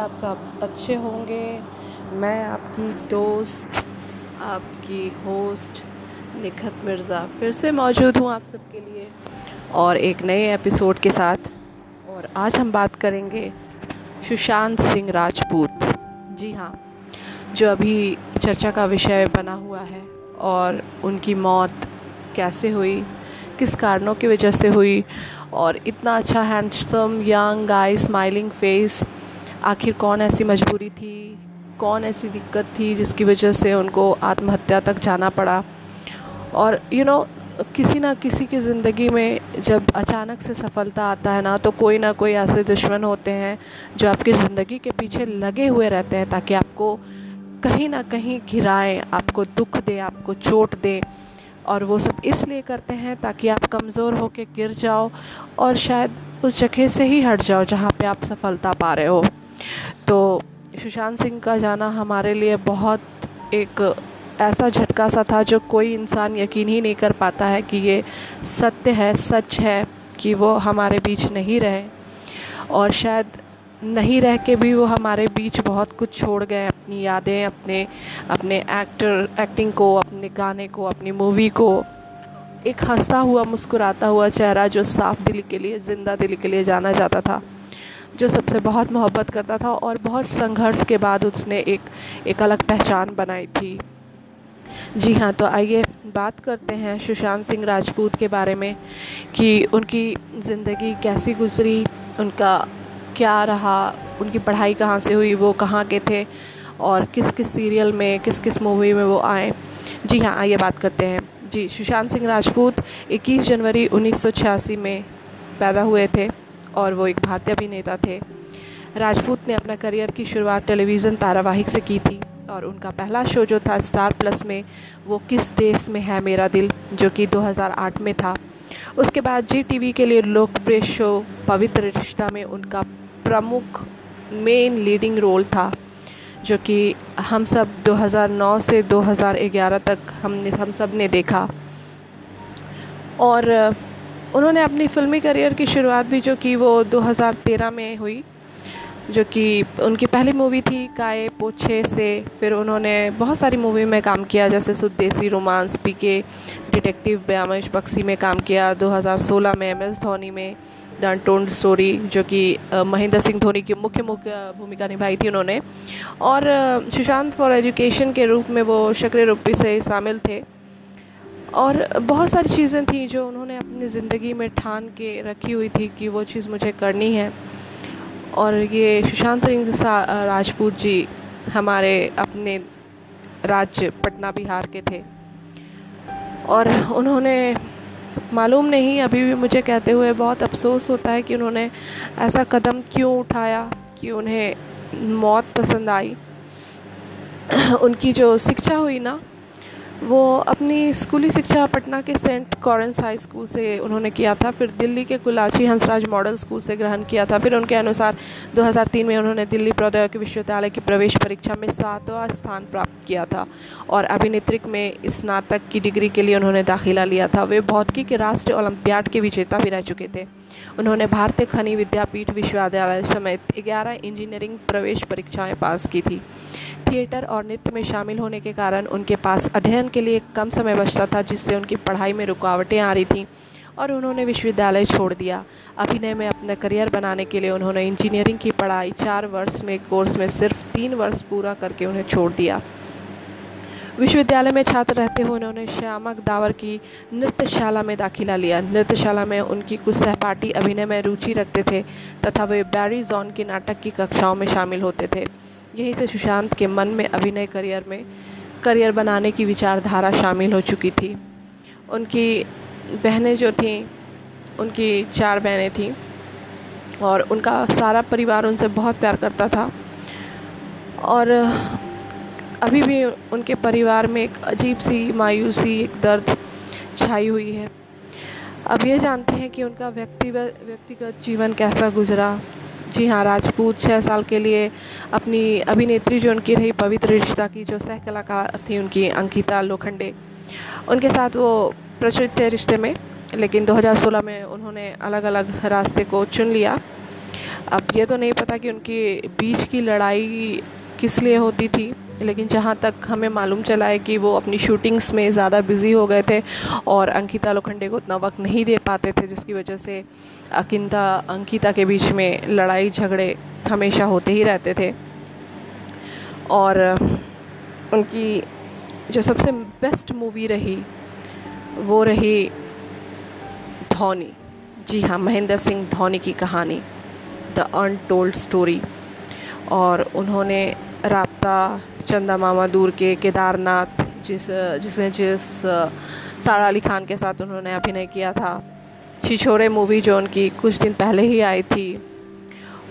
आप सब अच्छे होंगे। मैं आपकी दोस्त, आपकी होस्ट निखत मिर्ज़ा फिर से मौजूद हूँ आप सबके लिए और एक नए एपिसोड के साथ। और आज हम बात करेंगे सुशांत सिंह राजपूत। जी हाँ जो अभी चर्चा का विषय बना हुआ है और उनकी मौत कैसे हुई, किस कारणों की वजह से हुई और इतना अच्छा handsome young guy smiling face आखिर कौन ऐसी मजबूरी थी? कौन ऐसी दिक्कत थी जिसकी वजह से उनको आत्महत्या तक जाना पड़ा? और यू you नो know, किसी ना किसी की ज़िंदगी में जब अचानक से सफलता आता है ना तो कोई ना कोई ऐसे दुश्मन होते हैं जो आपकी ज़िंदगी के पीछे लगे हुए रहते हैं ताकि आपको कहीं ना कहीं घिराएँ आपको दुख दे आपको चोट दे। और वो सब इसलिए करते हैं ताकि आप कमज़ोर हो के गिर जाओ और शायद उस जगह से ही हट जाओ जहाँ पे आप सफलता पा रहे हो। तो सुशांत सिंह का जाना हमारे लिए बहुत एक ऐसा झटका सा था जो कोई इंसान यकीन ही नहीं कर पाता है कि ये सत्य है, सच है कि वो हमारे बीच नहीं रहे। और शायद नहीं रह के भी वो हमारे बीच बहुत कुछ छोड़ गए, अपनी यादें, अपने अपने एक्टर एक्टिंग को, अपने गाने को, अपनी मूवी को। एक हंसता हुआ, मुस्कुराता हुआ चेहरा जो साफ़ दिल के लिए, ज़िंदा दिल के लिए जाना जाता था। जो सबसे बहुत मोहब्बत करता था और बहुत संघर्ष के बाद उसने एक एक अलग पहचान बनाई थी। जी हाँ तो आइए बात करते हैं सुशांत सिंह राजपूत के बारे में कि उनकी ज़िंदगी कैसी गुजरी, उनका क्या रहा, उनकी पढ़ाई कहाँ से हुई, वो कहाँ के थे और किस किस सीरियल में किस किस मूवी में वो आए। जी हाँ आइए बात करते हैं। जी, सुशांत सिंह राजपूत 21 जनवरी 1986 में पैदा हुए थे। और वो एक भारतीय अभिनेता थे। राजपूत ने अपना करियर की शुरुआत टेलीविज़न धारावाहिक से की थी और उनका पहला शो जो था स्टार प्लस में, वो किस देश में है मेरा दिल, जो कि 2008 में था। उसके बाद जी टीवी के लिए लोकप्रिय शो पवित्र रिश्ता में उनका प्रमुख मेन लीडिंग रोल था, जो कि हम सब 2009 से 2011 तक हमने, हम सबने देखा। और उन्होंने अपनी फिल्मी करियर की शुरुआत भी जो कि वो 2013 में हुई, जो कि उनकी पहली मूवी थी काए पोछे से। फिर उन्होंने बहुत सारी मूवी में काम किया, जैसे सुदेसी रोमांस, पीके, डिटेक्टिव ब्यामश बक्सी में काम किया 2016 में एम एस धोनी में, द अनटोल्ड स्टोरी, जो कि महेंद्र सिंह धोनी की मुख्य मुख्य भूमिका निभाई थी उन्होंने। और सुशांत फॉर एजुकेशन के रूप में वो शक्र रूपी से शामिल थे। और बहुत सारी चीज़ें थी जो उन्होंने अपनी ज़िंदगी में ठान के रखी हुई थी कि वो चीज़ मुझे करनी है। और ये सुशांत सिंह राजपूत जी हमारे अपने राज्य पटना बिहार के थे। और उन्होंने, मालूम नहीं, अभी भी मुझे कहते हुए बहुत अफसोस होता है कि उन्होंने ऐसा कदम क्यों उठाया कि उन्हें मौत पसंद आई। उनकी जो शिक्षा हुई ना वो अपनी स्कूली शिक्षा पटना के सेंट कॉरेंस हाई स्कूल से उन्होंने किया था, फिर दिल्ली के कुलाची हंसराज मॉडल स्कूल से ग्रहण किया था, फिर उनके अनुसार 2003 में उन्होंने दिल्ली प्रौद्योगिकी विश्वविद्यालय की प्रवेश परीक्षा में सातवां स्थान प्राप्त किया था और अभिनेत्रिक में स्नातक की डिग्री के लिए उन्होंने दाखिला लिया था। वे भौतिकी के राष्ट्रीय ओलंपियाड के विजेता भी रह चुके थे। उन्होंने भारतीय खनि विद्यापीठ विश्वविद्यालय समेत ग्यारह इंजीनियरिंग प्रवेश परीक्षाएँ पास की थी। थिएटर और नृत्य में शामिल होने के कारण उनके पास अध्ययन के लिए कम समय बचता था, जिससे उनकी पढ़ाई में रुकावटें आ रही थीं और उन्होंने विश्वविद्यालय छोड़ दिया। अभिनय में अपना करियर बनाने के लिए उन्होंने इंजीनियरिंग की पढ़ाई चार वर्ष में, कोर्स में सिर्फ़ तीन वर्ष पूरा करके उन्हें छोड़ दिया। विश्वविद्यालय में छात्र रहते हुए उन्होंने श्यामक दावर की नृत्यशाला में दाखिला लिया। नृत्यशाला में उनकी कुछ सहपाठी अभिनय में रुचि रखते थे तथा वे बैरी जॉन की नाटक की कक्षाओं में शामिल होते थे। यहीं से सुशांत के मन में अभिनय करियर में करियर बनाने की विचारधारा शामिल हो चुकी थी। उनकी बहनें जो थीं, उनकी चार बहनें थीं और उनका सारा परिवार उनसे बहुत प्यार करता था। और अभी भी उनके परिवार में एक अजीब सी, मायूसी, एक दर्द छाई हुई है। अब ये जानते हैं कि उनका व्यक्तिगत व्यक्तिगत जीवन कैसा गुजरा। जी हाँ राजपूत छः साल के लिए अपनी अभिनेत्री जो उनकी रही पवित्र रिश्ता की, जो सह कलाकार थी उनकी, अंकिता लोखंडे, उनके साथ वो प्रचलित थे रिश्ते में, लेकिन 2016 में उन्होंने अलग अलग रास्ते को चुन लिया। अब ये तो नहीं पता कि उनकी बीच की लड़ाई किस लिए होती थी। लेकिन जहाँ तक हमें मालूम चला है कि वो अपनी शूटिंग्स में ज़्यादा बिज़ी हो गए थे और अंकिता लोखंडे को उतना वक्त नहीं दे पाते थे, जिसकी वजह से अकिंता, अंकिता के बीच में लड़ाई झगड़े हमेशा होते ही रहते थे। और उनकी जो सबसे बेस्ट मूवी रही, वो रही धोनी। जी हाँ महेंद्र सिंह धोनी की कहानी द अनटोल्ड स्टोरी और उन्होंने रबता चंदा मामा दूर के केदारनाथ, जिस, जिसने, जिस, सारा अली खान के साथ उन्होंने अभिनय किया था। छिछोरे मूवी जो उनकी कुछ दिन पहले ही आई थी।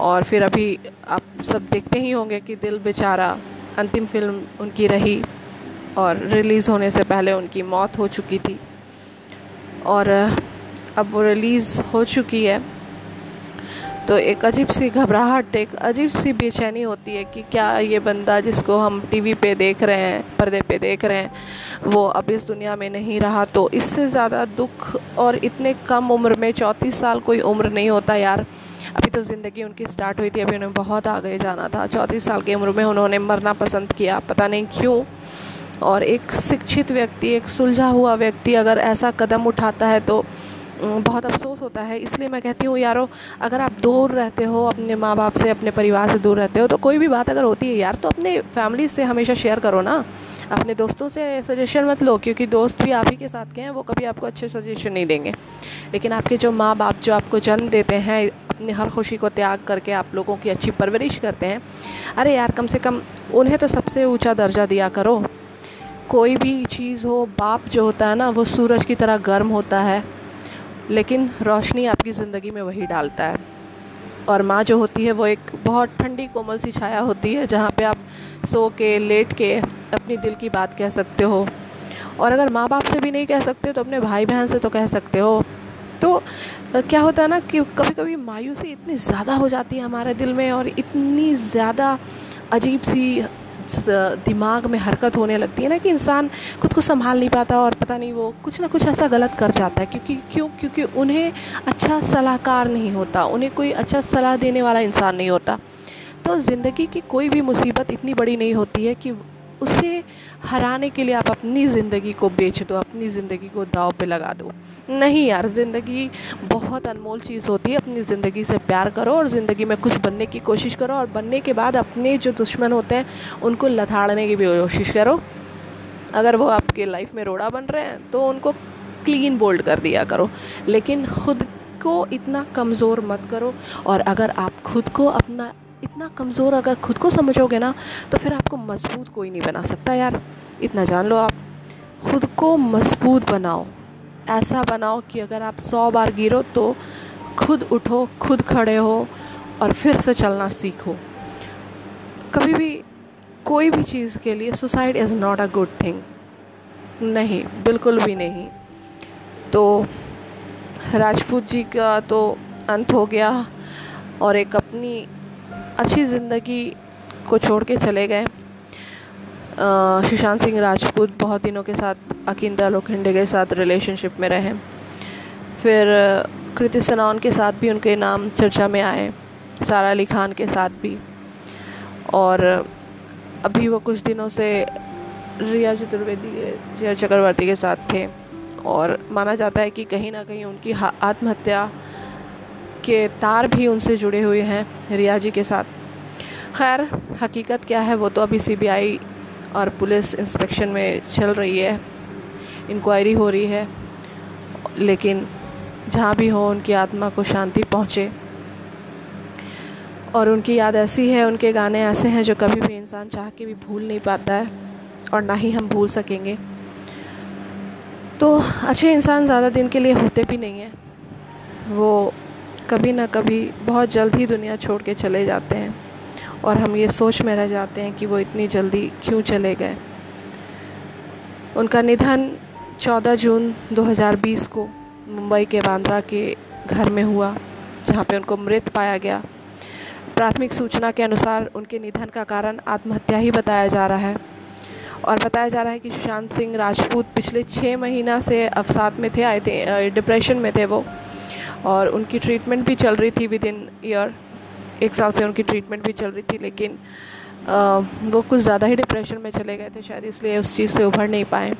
और फिर अभी आप सब देखते ही होंगे कि दिल बेचारा अंतिम फ़िल्म उनकी रही और रिलीज़ होने से पहले उनकी मौत हो चुकी थी। और, अब वो रिलीज़ हो चुकी है। तो एक अजीब सी घबराहट, एक अजीब सी बेचैनी होती है कि क्या ये बंदा जिसको हम टीवी पे देख रहे हैं, पर्दे पे देख रहे हैं, वो अब इस दुनिया में नहीं रहा। तो इससे ज़्यादा दुख और इतने कम उम्र में, चौंतीस साल कोई उम्र नहीं होता यार। अभी तो ज़िंदगी उनकी स्टार्ट हुई थी, अभी उन्हें बहुत आगे जाना था। चौंतीस साल की उम्र में उन्होंने मरना पसंद किया, पता नहीं क्यों। और एक शिक्षित व्यक्ति, एक सुलझा हुआ व्यक्ति अगर ऐसा कदम उठाता है तो बहुत अफसोस होता है। इसलिए मैं कहती हूँ, यारो, अगर आप दूर रहते हो, अपने माँ बाप से, अपने परिवार से दूर रहते हो तो कोई भी बात अगर होती है, यार तो अपने फैमिली से हमेशा शेयर करो ना। अपने दोस्तों से सजेशन मत लो, क्योंकि दोस्त भी आप ही के साथ के हैं, वो कभी आपको अच्छे सजेशन नहीं देंगे। लेकिन आपके जो माँ बाप जो आपको जन्म देते हैं, अपनी हर खुशी को त्याग करके आप लोगों की अच्छी परवरिश करते हैं, अरे यार, कम से कम उन्हें तो सबसे ऊँचा दर्जा दिया करो। कोई भी चीज़ हो, बाप जो होता है ना, वो सूरज की तरह गर्म होता है। लेकिन रोशनी आपकी ज़िंदगी में वही डालता है। और माँ जो होती है, वो एक बहुत ठंडी कोमल सी छाया होती है, जहाँ पे आप सो के, लेट के अपनी दिल की बात कह सकते हो। और अगर माँ बाप से भी नहीं कह सकते तो अपने भाई बहन से तो कह सकते हो। तो क्या होता है ना कि कभी कभी मायूसी इतनी ज़्यादा हो जाती है हमारे दिल में और इतनी ज़्यादा अजीब सी दिमाग में हरकत होने लगती है ना कि इंसान खुद को संभाल नहीं पाता और पता नहीं वो कुछ ना कुछ ऐसा गलत कर जाता है। क्योंकि, क्यों? क्योंकि उन्हें अच्छा सलाहकार नहीं होता, उन्हें कोई अच्छा सलाह देने वाला इंसान नहीं होता। तो ज़िंदगी की कोई भी मुसीबत इतनी बड़ी नहीं होती है कि उसे हराने के लिए आप अपनी ज़िंदगी को बेच दो, अपनी ज़िंदगी को दाव पे लगा दो। नहीं यार, ज़िंदगी बहुत अनमोल चीज़ होती है। अपनी ज़िंदगी से प्यार करो और ज़िंदगी में कुछ बनने की कोशिश करो और बनने के बाद अपने जो दुश्मन होते हैं, उनको लथाड़ने की भी कोशिश करो। अगर वो आपके लाइफ में रोड़ा बन रहे हैं तो उनको क्लीन बोल्ड कर दिया करो। लेकिन ख़ुद को इतना कमज़ोर मत करो और अगर आप खुद को अपना इतना कमज़ोर अगर खुद को समझोगे ना तो फिर आपको मज़बूत कोई नहीं बना सकता यार। इतना जान लो आप। खुद को मज़बूत बनाओ। ऐसा बनाओ कि अगर आप सौ बार गिरो तो खुद उठो, खुद खड़े हो और फिर से चलना सीखो। कभी भी कोई भी चीज़ के लिए suicide is not a good thing नहीं, बिल्कुल भी नहीं। तो राजपूत जी का तो अंत हो गया और एक अपनी अच्छी ज़िंदगी को छोड़ के चले गए। सुशांत सिंह राजपूत बहुत दिनों के साथ, अकिंदा लोखंडे के साथ रिलेशनशिप में रहे। फिर, कृति सनौन के साथ भी उनके नाम चर्चा में आए, सारा अली खान के साथ भी। और, अभी वो कुछ दिनों से रिया चतुर्वेदी जय चक्रवर्ती के साथ थे। और माना जाता है कि कहीं ना कहीं उनकी आत्महत्या के तार भी उनसे जुड़े हुए हैं रिया जी के साथ। खैर, हकीकत क्या है, वो तो अभी सीबीआई और पुलिस इंस्पेक्शन में चल रही है। इंक्वायरी हो रही है, लेकिन जहाँ भी हो उनकी आत्मा को शांति पहुँचे। और उनकी याद ऐसी है, उनके गाने ऐसे हैं जो कभी भी इंसान चाह के भी भूल नहीं पाता है, और ना ही हम भूल सकेंगे। तो अच्छे इंसान ज़्यादा दिन के लिए होते भी नहीं हैं। वो कभी ना कभी बहुत जल्द ही दुनिया छोड़ के चले जाते हैं और हम ये सोच में रह जाते हैं कि वो इतनी जल्दी क्यों चले गए। उनका निधन 14 जून 2020 को मुंबई के बांद्रा के घर में हुआ, जहाँ पे उनको मृत पाया गया। प्राथमिक सूचना के अनुसार उनके निधन का कारण आत्महत्या ही बताया जा रहा है और बताया जा रहा है कि सुशांत सिंह राजपूत पिछले छः महीना से अवसाद में थे, आए थे डिप्रेशन में थे वो। और उनकी ट्रीटमेंट भी चल रही थी विद इन ईयर एक साल से उनकी ट्रीटमेंट भी चल रही थी लेकिन आ, वो कुछ ज़्यादा ही डिप्रेशन में चले गए थे शायद इसलिए उस चीज़ से उभर नहीं पाए।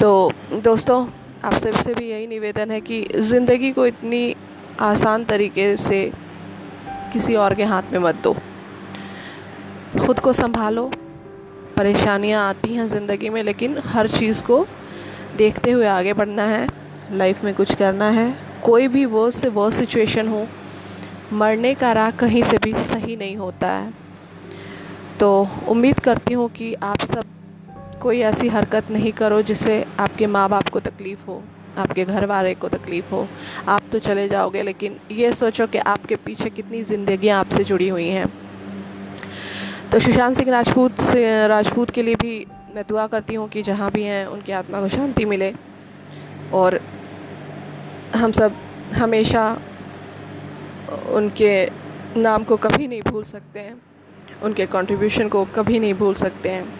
तो दोस्तों आप सबसे भी यही निवेदन है कि ज़िंदगी को इतनी आसान तरीके से किसी और के हाथ में मत दो। खुद को संभालो परेशानियाँ आती हैं ज़िंदगी में लेकिन हर चीज़ को देखते हुए आगे बढ़ना है। लाइफ में कुछ करना है। कोई भी वो से वो सिचुएशन हो, मरने का राह कहीं से भी सही नहीं होता है। तो उम्मीद करती हूँ कि आप सब कोई ऐसी हरकत नहीं करो जिससे आपके माँ बाप को तकलीफ़ हो, आपके घर वाले को तकलीफ़ हो। आप तो चले जाओगे, लेकिन ये सोचो कि आपके पीछे कितनी ज़िंदगियाँ आपसे जुड़ी हुई हैं। तो सुशांत सिंह राजपूत से, राजपूत के लिए भी मैं दुआ करती हूँ कि जहाँ भी हैं, उनकी आत्मा को शांति मिले। और हम सब हमेशा उनके नाम को कभी नहीं भूल सकते हैं। उनके कंट्रीब्यूशन को कभी नहीं भूल सकते हैं।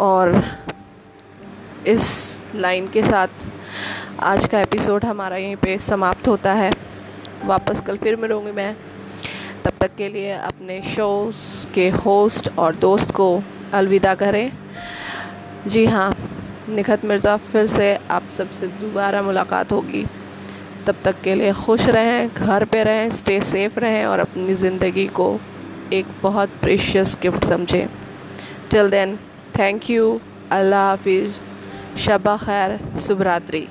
और इस लाइन के साथ आज का एपिसोड हमारा यहीं पे समाप्त होता है। वापस कल फिर मिलूँगी मैं। तब तक के लिए अपने शोज़ के होस्ट और दोस्त को अलविदा करें। जी हाँ निखत मिर्ज़ा फिर से आप सबसे दोबारा मुलाकात होगी। तब तक के लिए खुश रहें, घर पे रहें स्टे सेफ़ रहें और अपनी ज़िंदगी को एक बहुत प्रेशियस गिफ्ट समझें। चल देन थैंक यू अल्लाह हाफिज़ शबा खैर शुभ रात्रि